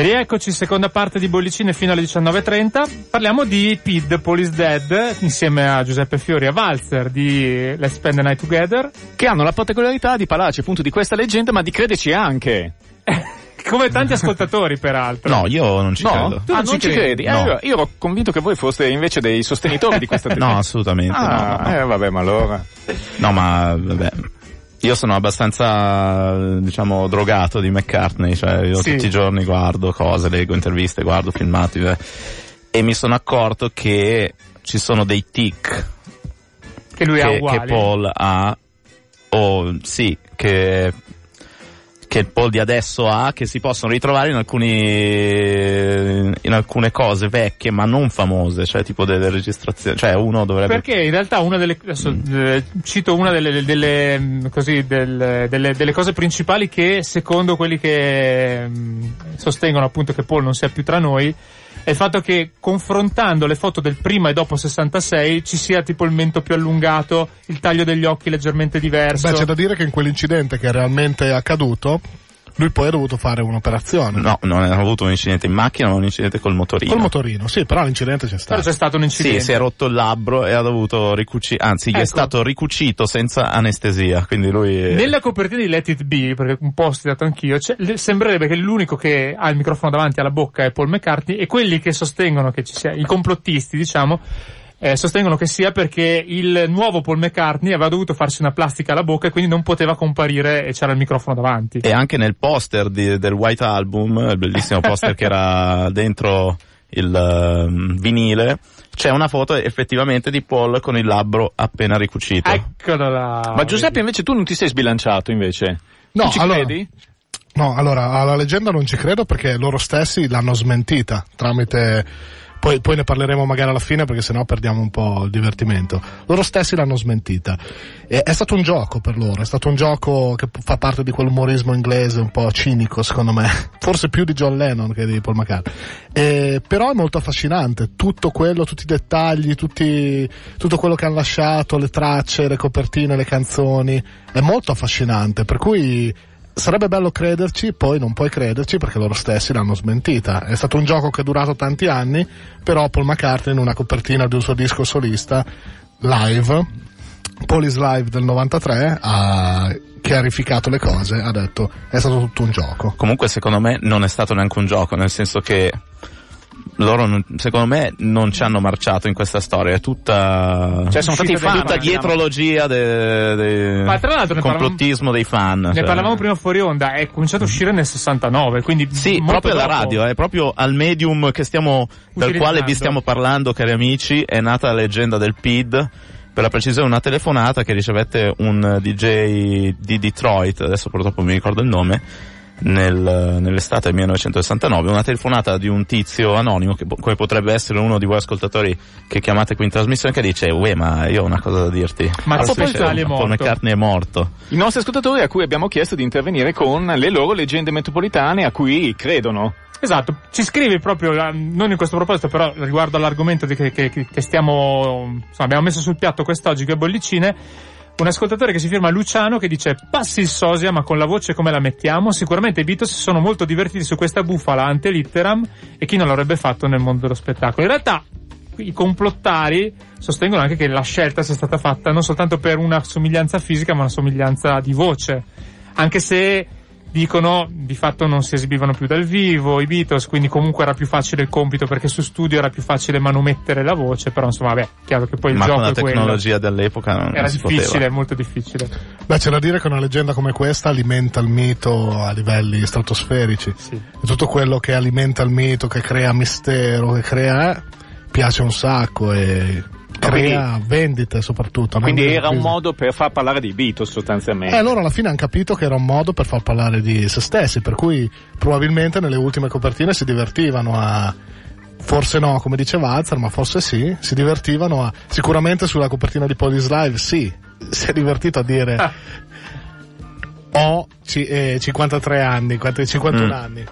E rieccoci, seconda parte di Bollicine fino alle 19.30. Parliamo di Pid, Police Dead, insieme a Giuseppe Fiori e a Valzer di Let's Spend the Night Together. Che hanno la particolarità di parlarci appunto di questa leggenda, ma di crederci anche. Come tanti ascoltatori, peraltro. No, io non ci no? credo. Tu ah, non, non ci credi? credi? No. Eh, io, io, ero convinto che voi foste invece dei sostenitori di questa leggenda. no, assolutamente. Ah, no, no. Eh, vabbè, ma allora. No, ma vabbè. Io sono abbastanza, diciamo, drogato di McCartney, cioè io sì. tutti i giorni guardo cose, leggo interviste, guardo filmati eh, e mi sono accorto che ci sono dei tic che lui che, ha uguali. che Paul ha, o sì, che che il Paul di adesso ha, che si possono ritrovare in alcuni in alcune cose vecchie ma non famose, cioè tipo delle registrazioni, cioè uno dovrebbe Perché in realtà una delle adesso, mm. cito una delle, delle mm, così del, delle, delle, cose principali che secondo quelli che mm, sostengono appunto che Paul non sia più tra noi è il fatto che confrontando le foto del prima e dopo 66 ci sia tipo il mento più allungato, il taglio degli occhi leggermente diverso. Beh, c'è da dire che in quell'incidente che è realmente accaduto, lui poi ha dovuto fare un'operazione. No, non ha avuto un incidente in macchina, ma un incidente col motorino. Col motorino, sì, però l'incidente c'è stato. Però c'è stato un incidente. Sì, si è rotto il labbro e ha dovuto ricucire, anzi, gli ecco. è stato ricucito senza anestesia, quindi lui... È... Nella copertina di Let It Be, perché un po' ho studiato anch'io, sembrerebbe che l'unico che ha il microfono davanti alla bocca è Paul McCartney e quelli che sostengono che ci sia, i complottisti, diciamo, eh, sostengono che sia perché il nuovo Paul McCartney aveva dovuto farsi una plastica alla bocca e quindi non poteva comparire e c'era il microfono davanti. E anche nel poster di, del White Album, il bellissimo poster che era dentro il uh, vinile, c'è una foto effettivamente di Paul con il labbro appena ricucito. Eccolo là. Ma Giuseppe invece tu non ti sei sbilanciato invece? No, tu ci allora, credi? No, allora alla leggenda non ci credo perché loro stessi l'hanno smentita tramite poi, poi, ne parleremo magari alla fine perché sennò perdiamo un po' il divertimento. Loro stessi l'hanno smentita. E, è stato un gioco per loro, è stato un gioco che fa parte di quell'umorismo inglese un po' cinico secondo me, forse più di John Lennon che di Paul McCartney. E, però è molto affascinante, tutto quello, tutti i dettagli, tutti, tutto quello che hanno lasciato, le tracce, le copertine, le canzoni, è molto affascinante, per cui sarebbe bello crederci, poi non puoi crederci perché loro stessi l'hanno smentita. È stato un gioco che è durato tanti anni, però Paul McCartney in una copertina di un suo disco solista live, Police Live del 93, ha chiarificato le cose, ha detto è stato tutto un gioco. Comunque secondo me non è stato neanche un gioco, nel senso che loro non, secondo me non ci hanno marciato in questa storia, è tutta, cioè, sono stati fan, tutta dietrologia del de, Ma tra l'altro complottismo parlavamo, dei fan. Ne cioè. parlavamo prima fuori onda, è cominciato a uscire nel 69, quindi Sì, proprio dopo. alla radio, è proprio al medium che stiamo, dal quale vi stiamo parlando, cari amici, è nata la leggenda del PID per la precisione una telefonata che ricevette un DJ di Detroit, adesso purtroppo mi ricordo il nome, nel, nell'estate del 1969, una telefonata di un tizio anonimo, che come potrebbe essere uno di voi ascoltatori che chiamate qui in trasmissione, che dice, uè ma io ho una cosa da dirti. Ma Paul McCartney è morto. Paul McCartney è morto. I nostri ascoltatori a cui abbiamo chiesto di intervenire con le loro leggende metropolitane a cui credono. Esatto, ci scrivi proprio, non in questo proposito, però riguardo all'argomento che, che, che stiamo, insomma, abbiamo messo sul piatto quest'oggi, che è bollicine, un ascoltatore che si firma Luciano che dice passi il sosia ma con la voce come la mettiamo? Sicuramente i Beatles sono molto divertiti su questa bufala ante litteram e chi non l'avrebbe fatto nel mondo dello spettacolo. In realtà i complottari sostengono anche che la scelta sia stata fatta non soltanto per una somiglianza fisica ma una somiglianza di voce. Anche se dicono di fatto non si esibivano più dal vivo i Beatles, quindi comunque era più facile il compito perché su studio era più facile manomettere la voce, però insomma vabbè, chiaro che poi il Ma gioco con la tecnologia dell'epoca non era si difficile, poteva. molto difficile. Beh, c'è da dire che una leggenda come questa alimenta il mito a livelli stratosferici. Sì. E tutto quello che alimenta il mito, che crea mistero, che crea, eh, piace un sacco e crea quindi- vendite soprattutto. Quindi era un modo per far parlare dei Beatles sostanzialmente. E loro alla fine hanno capito che era un modo per far parlare di se stessi, per cui probabilmente nelle ultime copertine si divertivano a forse no, come diceva Alzer, ma forse sì, si divertivano a sicuramente sulla copertina di Police Live sì, si è divertito a dire Ah. ho ci- eh, 53 anni, quanti- 51 Mm. anni.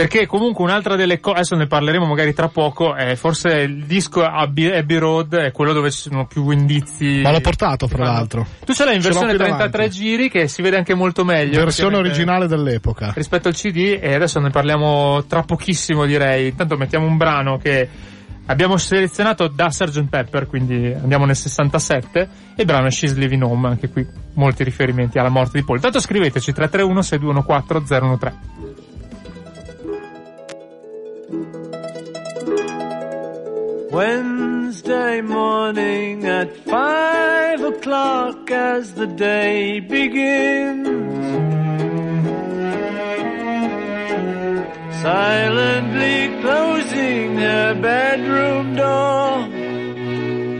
Perché comunque un'altra delle cose, adesso ne parleremo magari tra poco, è forse il disco Abbey, Abbey Road è quello dove ci sono più indizi. Ma l'ho portato, fra l'altro. Tu ce l'hai in versione 33 davanti. giri che si vede anche molto meglio. Versione originale dell'epoca. Rispetto al CD e adesso ne parliamo tra pochissimo direi. Intanto mettiamo un brano che abbiamo selezionato da Sgt. Pepper, quindi andiamo nel 67 e il brano è She's Living Home, anche qui molti riferimenti alla morte di Paul. Intanto scriveteci 331 6214 013. Wednesday morning at five o'clock as the day begins. Silently closing her bedroom door,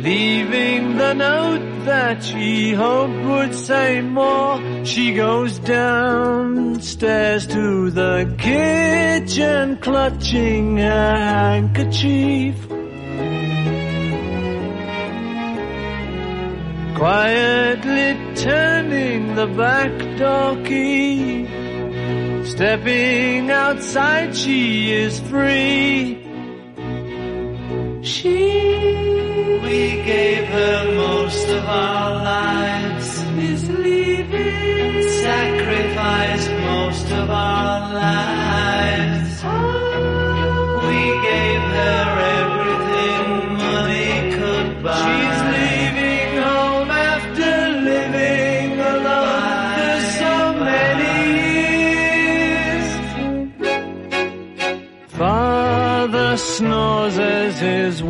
leaving the note that she hoped would say more. She goes downstairs to the kitchen, clutching her handkerchief. Quietly turning the back door key. Stepping outside, she is free. She, we gave her most of our lives, is leaving. Sacrificed most of our lives. Oh. We gave her everything money could buy. She's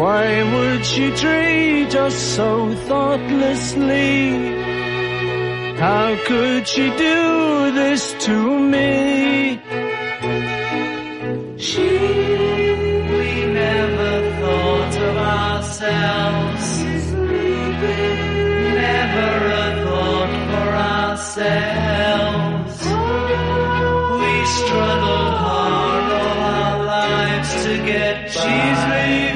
Why would she treat us so thoughtlessly? How could she do this to me? She, we never thought of ourselves. Never a thought for ourselves. We struggled hard all our lives to get by. She's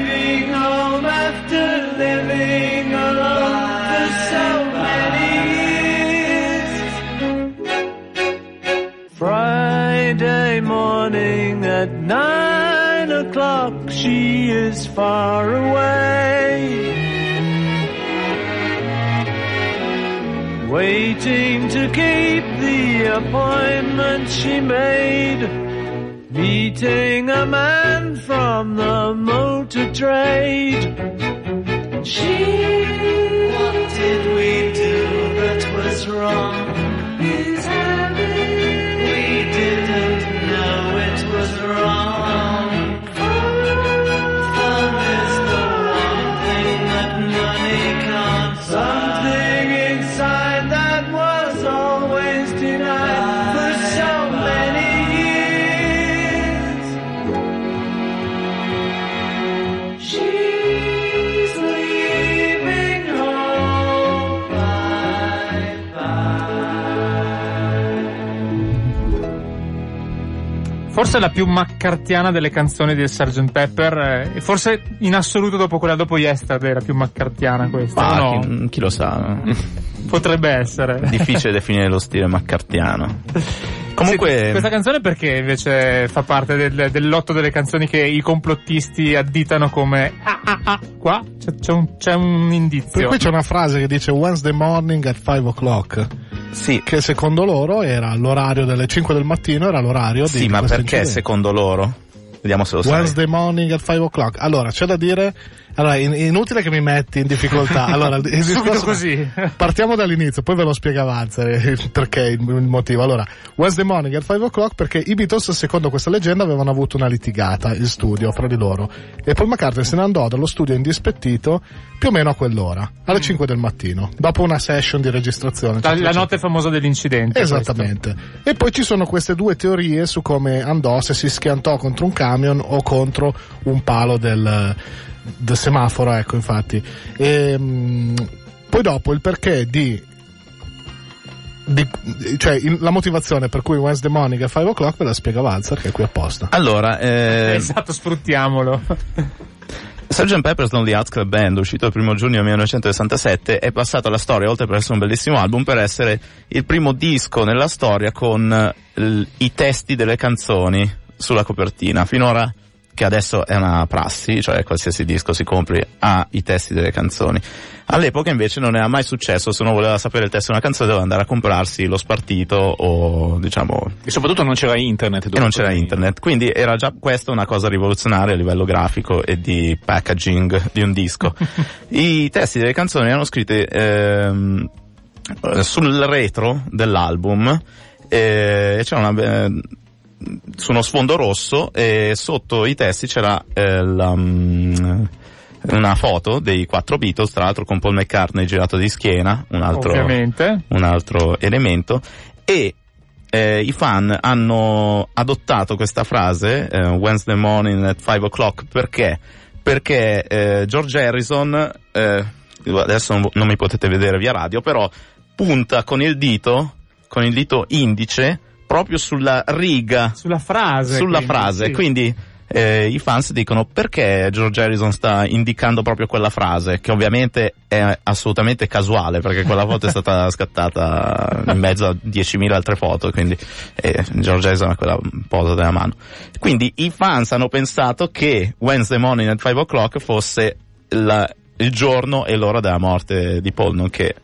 is far away. Waiting to keep the appointment she made. Meeting a man from the motor trade. She, bye. Forse la più maccartiana delle canzoni del Sgt. Pepper, eh, e forse in assoluto dopo quella dopo Yesterday la più maccartiana questa. O no? chi, chi lo sa? Potrebbe essere. Difficile definire lo stile maccartiano. Comunque, Sì, questa canzone perché invece fa parte del, del lotto delle canzoni che i complottisti additano come ah ah ah, qua c'è, c'è un, c'è un indizio. Per cui c'è una frase che dice Wednesday morning at 5 o'clock. Sì, Che secondo loro era l'orario delle 5 del mattino, era l'orario di sì, ma perché incidente. secondo loro? Vediamo se lo sai. Wednesday morning at 5 o'clock. Allora, c'è da dire, Allora, in, inutile che mi metti in difficoltà. Allora, discorso, così. Partiamo dall'inizio, poi ve lo spiego avanti perché il, il motivo. Allora, Wednesday morning at 5 o'clock perché i Beatles, secondo questa leggenda, avevano avuto una litigata in studio fra di loro e Paul McCartney se ne andò dallo studio indispettito più o meno a quell'ora, alle mm. 5 del mattino, dopo una session di registrazione. La, la notte famosa dell'incidente. Esattamente. Questo. E poi ci sono queste due teorie su come andò, se si schiantò contro un camion o contro un palo del del semaforo, ecco, infatti. E, mh, poi dopo il perché di di, cioè in, la motivazione per cui Wednesday morning a 5 o'clock ve la spiega Valzer che è qui apposta allora eh... esatto sfruttiamolo Sgt. Pepper's Lonely Hearts Club Band, uscito il primo giugno 1967, è passato alla storia, oltre per essere un bellissimo album, per essere il primo disco nella storia con l- i testi delle canzoni sulla copertina. Finora che adesso è una prassi, cioè qualsiasi disco si compri ha i testi delle canzoni. All'epoca invece non era mai successo, se uno voleva sapere il testo di una canzone doveva andare a comprarsi lo spartito o diciamo... E soprattutto non c'era internet. E non c'era internet, quindi era già questa una cosa rivoluzionaria a livello grafico e di packaging di un disco. I testi delle canzoni erano scritti ehm, sul retro dell'album e c'era una... Eh, su uno sfondo rosso e sotto i testi c'era eh, la, um, una foto dei quattro Beatles, tra l'altro con Paul McCartney girato di schiena, un altro, un altro elemento, e eh, i fan hanno adottato questa frase, eh, Wednesday morning at 5 o'clock, perché? Perché eh, George Harrison, eh, adesso non, non mi potete vedere via radio, però punta con il dito, con il dito indice, proprio sulla riga. Sulla frase. Sulla quindi, frase. Sì. Quindi eh, i fans dicono perché George Harrison sta indicando proprio quella frase, che ovviamente è assolutamente casuale, perché quella foto è stata scattata in mezzo a 10.000 altre foto, quindi eh, George Harrison ha quella posa della mano. Quindi i fans hanno pensato che Wednesday morning at 5 o'clock fosse la, il giorno e l'ora della morte di Paul, nonché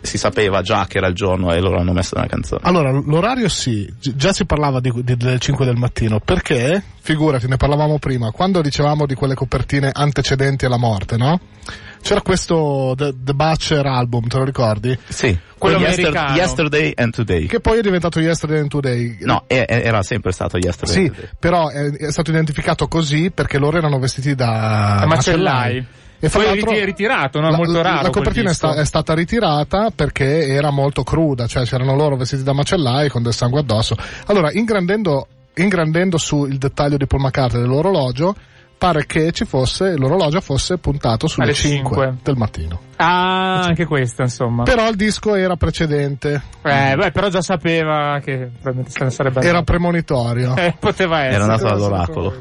si sapeva già che era il giorno e loro hanno messo una canzone. Allora, l'orario sì, già si parlava di, di, delle 5 del mattino, perché, figurati, ne parlavamo prima, quando dicevamo di quelle copertine antecedenti alla morte, no? C'era questo The, The Butcher album, te lo ricordi? Sì. Quello Yester- Yesterday and Today. Che poi è diventato Yesterday and Today. No, è, è, era sempre stato Yesterday sì, and Today. però è, è, stato identificato così perché loro erano vestiti da macellai. macellai. E poi è ritirato, no? La, molto raro. La copertina è, sta, è, stata ritirata perché era molto cruda, cioè c'erano loro vestiti da macellai con del sangue addosso. Allora, ingrandendo, ingrandendo sul dettaglio di Paul McCartney dell'orologio, pare che ci fosse, l'orologio fosse puntato sulle 5, 5 del mattino. Ah, anche questo, insomma. Però il disco era precedente. Eh, beh, però già sapeva che probabilmente se ne sarebbe Era premonitorio. Eh, poteva essere. Era nato all'oracolo.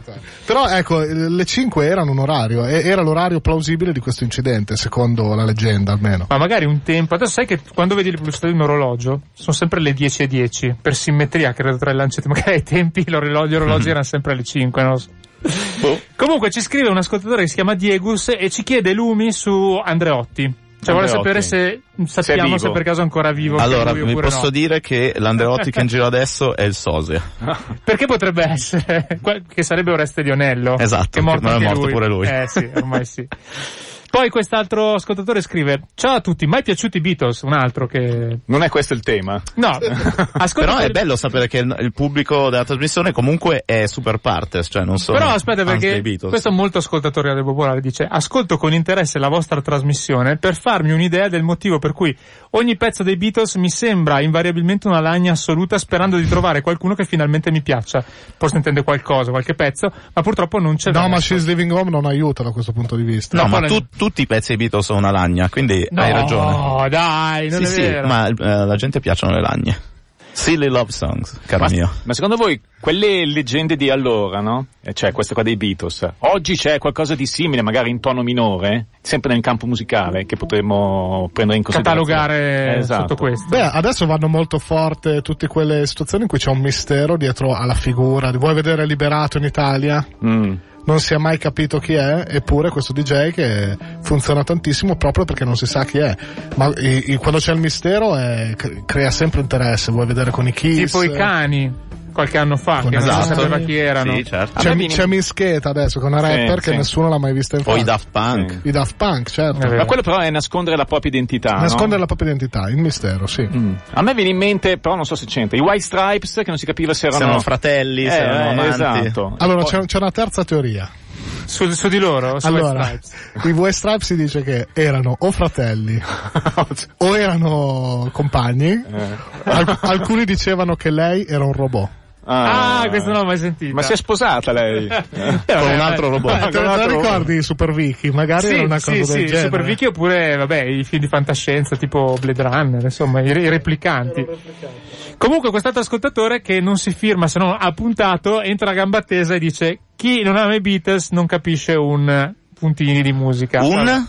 Però ecco, le 5 erano un orario, era l'orario plausibile di questo incidente, secondo la leggenda almeno. Ma magari un tempo, adesso sai che quando vedi le pubblicità di un orologio, sono sempre le 10 e 10, per simmetria, credo tra i lanceti, magari ai tempi gli orologi, gli orologi erano sempre alle 5, no? Boh. Comunque ci scrive un ascoltatore che si chiama Diegus e ci chiede lumi su Andreotti. Cioè vuole sapere se sappiamo se, se per caso è ancora vivo. Allora, vi posso no. dire che l'Andreotti che in giro adesso è il Sosia. Perché potrebbe essere? che sarebbe Oreste Dionello. Esatto, che è morto, che è morto lui. pure lui. Eh sì, ormai sì. Poi quest'altro ascoltatore scrive: Ciao a tutti, mai piaciuti i Beatles? Un altro che. Non è questo il tema. No, però è bello sapere che il, pubblico della trasmissione comunque è super partes, cioè non sono. Però aspetta, perché questo molto ascoltatore del popolare dice: Ascolto con interesse la vostra trasmissione per farmi un'idea del motivo per cui ogni pezzo dei Beatles mi sembra invariabilmente una lagna assoluta, sperando di trovare qualcuno che finalmente mi piaccia. Forse intende qualcosa, qualche pezzo, ma purtroppo non c'è. No, verso. ma She's Living Home non aiuta da questo punto di vista. No, no ma tu, tutti i pezzi dei Beatles sono una lagna, quindi no, hai ragione. No, dai, non sì, è sì, vero. ma eh, la gente piacciono le lagne. Silly love songs, caro ma, mio. Ma secondo voi quelle leggende di allora, no? Cioè questa qua dei Beatles, oggi c'è qualcosa di simile, magari in tono minore, sempre nel campo musicale, che potremmo prendere in considerazione. Catalogare esatto. sotto questo. Beh, adesso vanno molto forte tutte quelle situazioni in cui c'è un mistero dietro alla figura. Vuoi vedere Liberato in Italia? Mm non si è mai capito chi è, eppure questo DJ che funziona tantissimo proprio perché non si sa chi è. Ma i, i, quando c'è il mistero è, crea sempre interesse, vuoi vedere con i Kiss. Tipo i cani qualche anno fa, Con che non esatto. sapeva chi erano. Sì, certo. C'è, c'è Mischeta adesso con una rapper Sì, che sì. nessuno l'ha mai vista in O i faccia. Daft Punk. I Daft Punk, certo. Ma quello però è nascondere la propria identità. no? Nascondere la propria identità, il mistero, sì. Mm. A me viene in mente, però non so se c'entra, i White Stripes che non si capiva se erano, Se erano fratelli, se Eh, erano eh, amanti. Esatto. Allora, Poi- c'è, c'è una terza teoria. Su, su di loro, su Allora, i White Stripes si dice che erano o fratelli o erano compagni. Eh. Al- alcuni dicevano che lei era un robot. Ah, questo non l'ho mai sentito. Ma si è sposata lei? Con un altro robot. Te, la ricordi Super Vicky? Magari Sì, era una sì, cosa del sì, genere. Super Vicky oppure, vabbè, i film di fantascienza tipo Blade Runner, insomma, i, i replicanti. Comunque quest'altro ascoltatore che non si firma se non ha puntato, entra a gamba tesa e dice chi non ama i Beatles non capisce un puntini di musica. Un?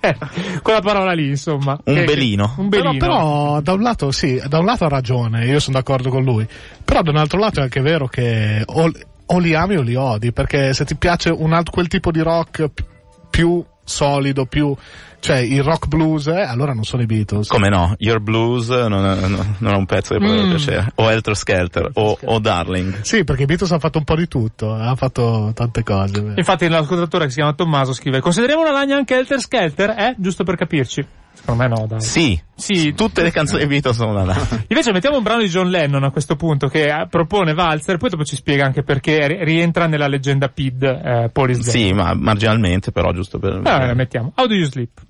Eh, Quella parola lì, insomma. Un Che- belino. Un Però, belino. però, da un lato sì, da un lato ha ragione, io sono d'accordo con lui. Però da un altro lato è anche vero che o, o li ami o li odi, perché se ti piace un altro, quel tipo di rock pi- più solido, più, cioè il rock blues, eh, allora non sono i Beatles. Come no? Your Blues non è, non è un pezzo che potrebbe Mm. piacere. O Helter Skelter. O, o Darling. Sì, perché i Beatles hanno fatto un po' di tutto, hanno fatto tante cose. Infatti l'ascoltatore che si chiama Tommaso scrive consideriamo una lagna anche Helter Skelter? Eh? Giusto per capirci. Secondo me no, dai. Sì. Sì, Tutte le canzoni di Beatles sono da là. Invece mettiamo un brano di John Lennon a questo punto che eh, propone Walzer, poi dopo ci spiega anche perché ri- rientra nella leggenda PID eh, Dead. Sì, ma marginalmente però, giusto per... Allora la mettiamo. How do you sleep?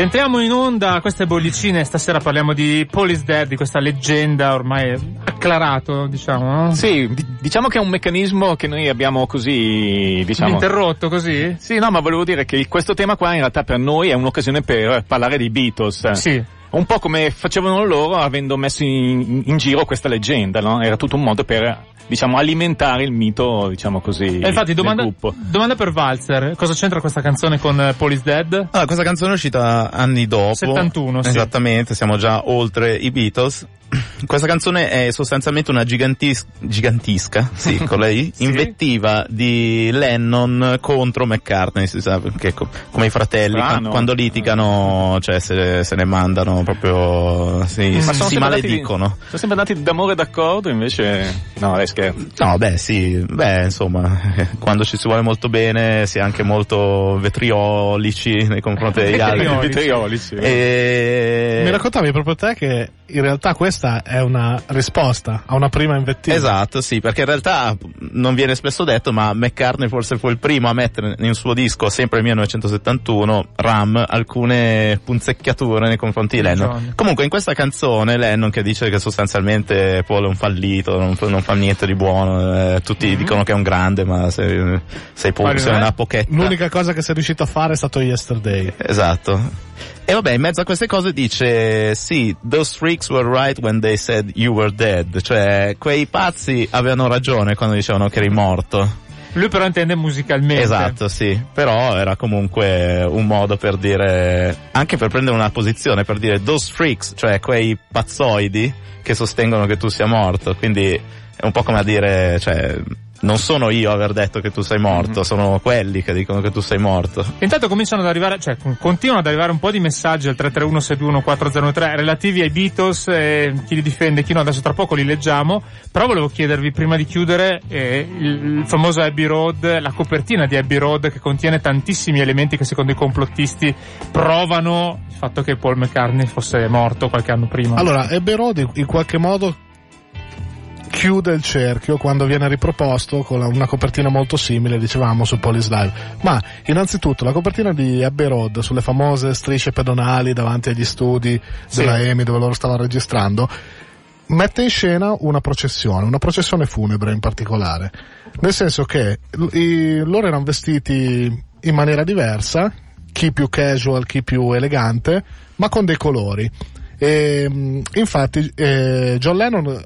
Rientriamo in onda, queste bollicine, stasera parliamo di is Dead, di questa leggenda ormai acclarato, diciamo, no? Sì, di- diciamo che è un meccanismo che noi abbiamo così, diciamo... Interrotto così? Sì, no, ma volevo dire che questo tema qua in realtà per noi è un'occasione per parlare dei Beatles. Sì. Un po' come facevano loro avendo messo in, in giro questa leggenda, no? Era tutto un modo per, diciamo, alimentare il mito, diciamo così, E infatti, domanda, domanda per Walzer, cosa c'entra questa canzone con eh, is Dead? Allora, questa canzone è uscita anni dopo. 71, sì. Esattamente, siamo già oltre i Beatles. Questa canzone è sostanzialmente una gigantis- gigantisca, sì, con lei, Sì. invettiva di Lennon contro McCartney, si sa, che co- come i fratelli, qua- quando litigano, cioè se, se ne mandano proprio, si, Ma si sono andati- maledicono. Sono sempre andati d'amore d'accordo, invece, no, lei scherza. No, beh, sì, beh, insomma, quando ci si vuole molto bene si è anche molto vetriolici nei confronti degli altri. Vetriolici. E... Mi raccontavi proprio te che in realtà questa è una risposta a una prima invettiva. Esatto, sì, perché in realtà non viene spesso detto, ma McCartney forse fu il primo a mettere nel suo disco, sempre nel 1971, Ram, alcune punzecchiature nei confronti di Lennon. John. Comunque in questa canzone Lennon che dice che sostanzialmente Paul è un fallito, non, fa- non fa niente di buono, eh, tutti dicono che è un grande, ma sei, sei, Paul, Quale sei è? una pochetta. L'unica cosa che sei riuscito a fare è stato Yesterday. Esatto. E vabbè, in mezzo a queste cose dice, sì, those freaks were right when they said you were dead. Cioè, quei pazzi avevano ragione quando dicevano che eri morto. Lui però intende musicalmente. Esatto, sì. Però era comunque un modo per dire, anche per prendere una posizione, per dire those freaks, cioè quei pazzoidi che sostengono che tu sia morto. Quindi è un po' come a dire, cioè, non sono io a aver detto che tu sei morto, sono quelli che dicono che tu sei morto. Intanto cominciano ad arrivare, cioè con- continuano ad arrivare un po' di messaggi al 331-621-403 relativi ai Beatles, eh, chi li difende, chi no, adesso tra poco li leggiamo, però volevo chiedervi prima di chiudere eh, il, il famoso Abbey Road, la copertina di Abbey Road che contiene tantissimi elementi che secondo i complottisti provano il fatto che Paul McCartney fosse morto qualche anno prima. Allora, Abbey Road in qualche modo chiude il cerchio quando viene riproposto con una copertina molto simile, dicevamo, su Police Live. Ma innanzitutto la copertina di Abbey Road sulle famose strisce pedonali davanti agli studi Sì. della EMI dove loro stavano registrando mette in scena una processione, una processione funebre in particolare. Nel senso che i- loro erano vestiti in maniera diversa, chi più casual, chi più elegante, ma con dei colori. E, mh, infatti eh, John Lennon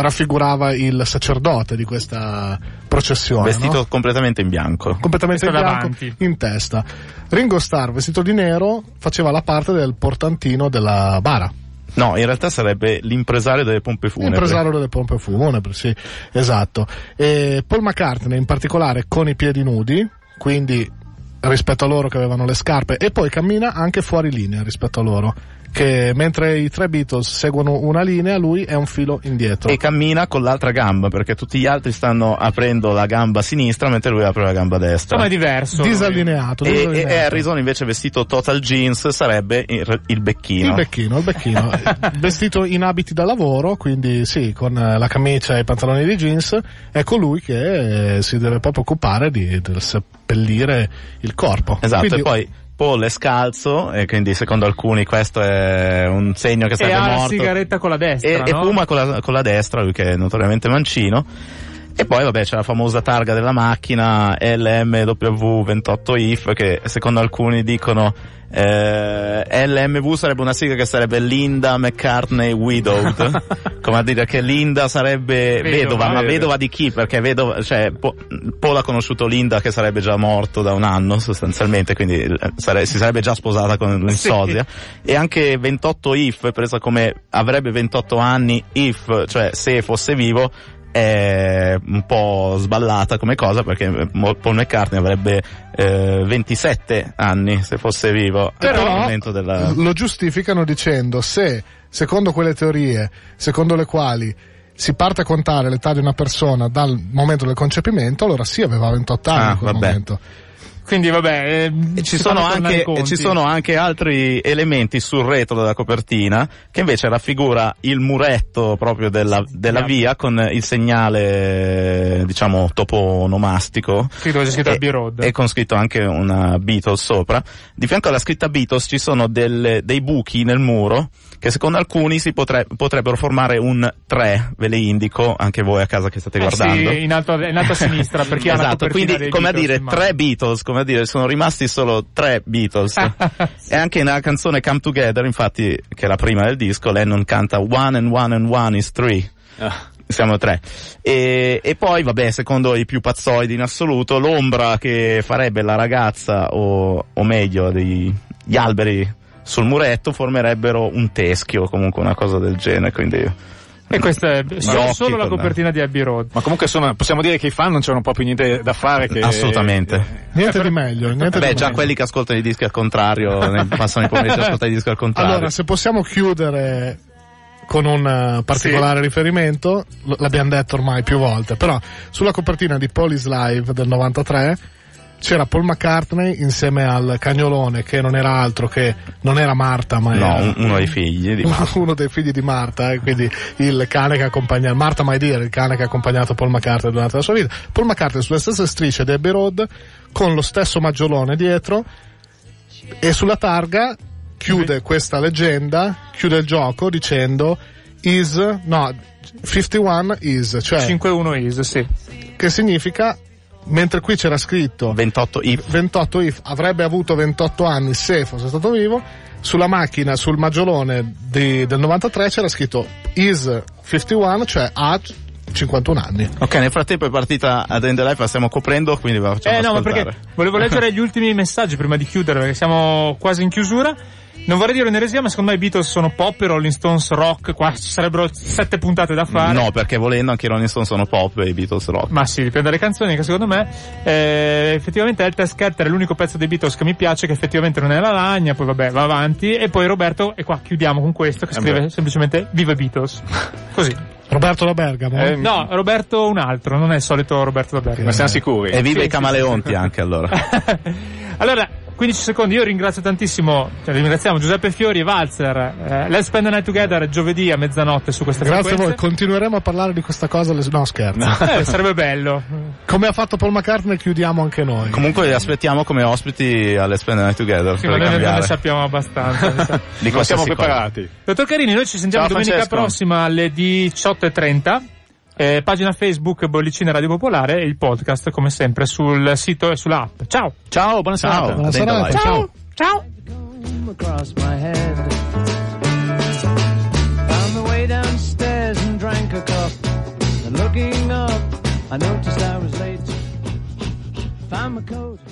raffigurava il sacerdote di questa processione. Vestito no? completamente in bianco. completamente in bianco davanti. in testa. Ringo Starr vestito di nero faceva la parte del portantino della bara. No, in realtà sarebbe l'impresario delle pompe funebri. Impresario delle pompe funebri, sì, esatto. E Paul McCartney in particolare con i piedi nudi, quindi rispetto a loro che avevano le scarpe, e poi cammina anche fuori linea rispetto a loro. Che mentre i tre Beatles seguono una linea, lui è un filo indietro. E cammina con l'altra gamba, perché tutti gli altri stanno aprendo la gamba sinistra mentre lui apre la gamba destra. Insomma è diverso. Disallineato. E, disallineato. e Harrison invece vestito total jeans sarebbe il, il becchino. Il becchino, il becchino. Vestito in abiti da lavoro, quindi sì, con la camicia e i pantaloni di jeans, è colui che eh, si deve proprio occupare di, del seppellire il corpo. Esatto, Quindi- e poi Paul è scalzo e quindi secondo alcuni questo è un segno che E sarebbe ha la morto. sigaretta con la destra, e, e no? fuma con la, con la destra, lui che è notoriamente mancino. E poi vabbè c'è la famosa targa della macchina LMW28IF che secondo alcuni dicono eh, LMV sarebbe una sigla che sarebbe Linda McCartney Widowed come a dire che Linda sarebbe Vedova. vedova, ma vedova di chi? Perché vedova, cioè, Po- Paul ha conosciuto Linda che sarebbe già morto da un anno sostanzialmente, quindi eh, sare- si sarebbe già sposata con l'insosia. E anche 28 if, presa come avrebbe 28 anni if, cioè se fosse vivo, è un po' sballata come cosa perché Paul McCartney avrebbe eh, 27 anni se fosse vivo Però della... lo giustificano dicendo se, secondo quelle teorie, secondo le quali si parte a contare l'età di una persona dal momento del concepimento, allora sì aveva 28 anni Ah, in quel vabbè. momento. Quindi vabbè, eh, ci sono, anche, ci sono anche altri elementi sul retro della copertina che invece raffigura il muretto proprio della, della via con il segnale diciamo toponomastico Sì, dove c'è scritto e, Abbey Road. e con scritto anche una Beatles sopra. Di fianco alla scritta Beatles ci sono delle- dei buchi nel muro che secondo alcuni si potre- potrebbero formare un 3, ve le indico, anche voi a casa che state Eh guardando. sì, in alto, in alto a sinistra, perché esatto, quindi come a dire in mano. tre Beatles, come come a dire, sono rimasti solo tre Beatles. e anche nella canzone Come Together, infatti, che è la prima del disco, Lennon canta One and One and One is Three. Ah. Siamo tre. E, e poi, vabbè, secondo i più pazzoidi in assoluto, l'ombra che farebbe la ragazza, o, o meglio, dei, gli alberi sul muretto formerebbero un teschio, comunque una cosa del genere, quindi... E questa è solo, solo la copertina di Abbey Road. Ma comunque insomma, possiamo dire che i fan non c'erano proprio niente da fare che... Assolutamente. Niente di meglio, niente Beh, di già meglio. quelli che ascoltano i dischi al contrario, passano i pomeriggi ad ascoltare i dischi al contrario. Allora, se possiamo chiudere con un eh, particolare riferimento, l- l'abbiamo detto ormai più volte, però sulla copertina di Police Live del 93 c'era Paul McCartney insieme al cagnolone che non era altro che non era Marta ma no, era un- uno dei figli di uno dei figli di Marta, e quindi il cane che accompagna Marta mai dire, il cane che ha accompagnato Paul McCartney durante la sua vita. Paul McCartney sulle stesse strisce di Abbey Road con lo stesso maggiolone dietro e sulla targa chiude questa leggenda, chiude il gioco dicendo is no 51 is, cioè 5-1 is, sì. che significa mentre qui c'era scritto 28 if. 28 if avrebbe avuto 28 anni se fosse stato vivo. Sulla macchina sul maggiolone di- del 93 c'era scritto is 51 cioè ha 51 anni. Ok, nel frattempo è partita ad End Life, la stiamo coprendo, quindi la facciamo Eh no, ma perché volevo leggere gli ultimi messaggi prima di chiudere, perché siamo quasi in chiusura. Non vorrei dire un'eresia, ma secondo me i Beatles sono pop e Rolling Stones rock. Qua ci sarebbero sette puntate da fare. No, perché volendo anche i Rolling Stone sono pop e i Beatles rock. Ma sì, dipende dalle canzoni, che secondo me eh, effettivamente Elta Scatter è l'unico pezzo dei Beatles che mi piace, che effettivamente non è la lagna, poi vabbè, va avanti. E poi Roberto, e qua chiudiamo con questo, che Eh scrive beh. semplicemente Viva Beatles. Così. Roberto da Bergamo Eh, No, Roberto un altro, non è il solito Roberto da Bergamo. Ma siamo sicuri? E viva Sì, i sì, camaleonti anche allora. allora, 15 secondi, io ringrazio tantissimo, cioè ringraziamo Giuseppe Fiori e Valzer. Eh, let's spend the night together giovedì a mezzanotte su questa grazie a voi continueremo a parlare di questa cosa le- no scherzo Eh, sarebbe bello. come ha fatto Paul McCartney chiudiamo anche noi Comunque li aspettiamo come ospiti alle Spend the Night Together Sì, per ma noi non ne sappiamo abbastanza. sa. Di Non siamo cosa. preparati. Dottor Carini, noi ci sentiamo Ciao, domenica Francesco. prossima alle 18.30 eh, pagina Facebook Bollicina Radio Popolare e il podcast come sempre sul sito e sulla app. Ciao! Ciao, buona ciao, serata. Buona serata. Ciao! Ciao! ciao.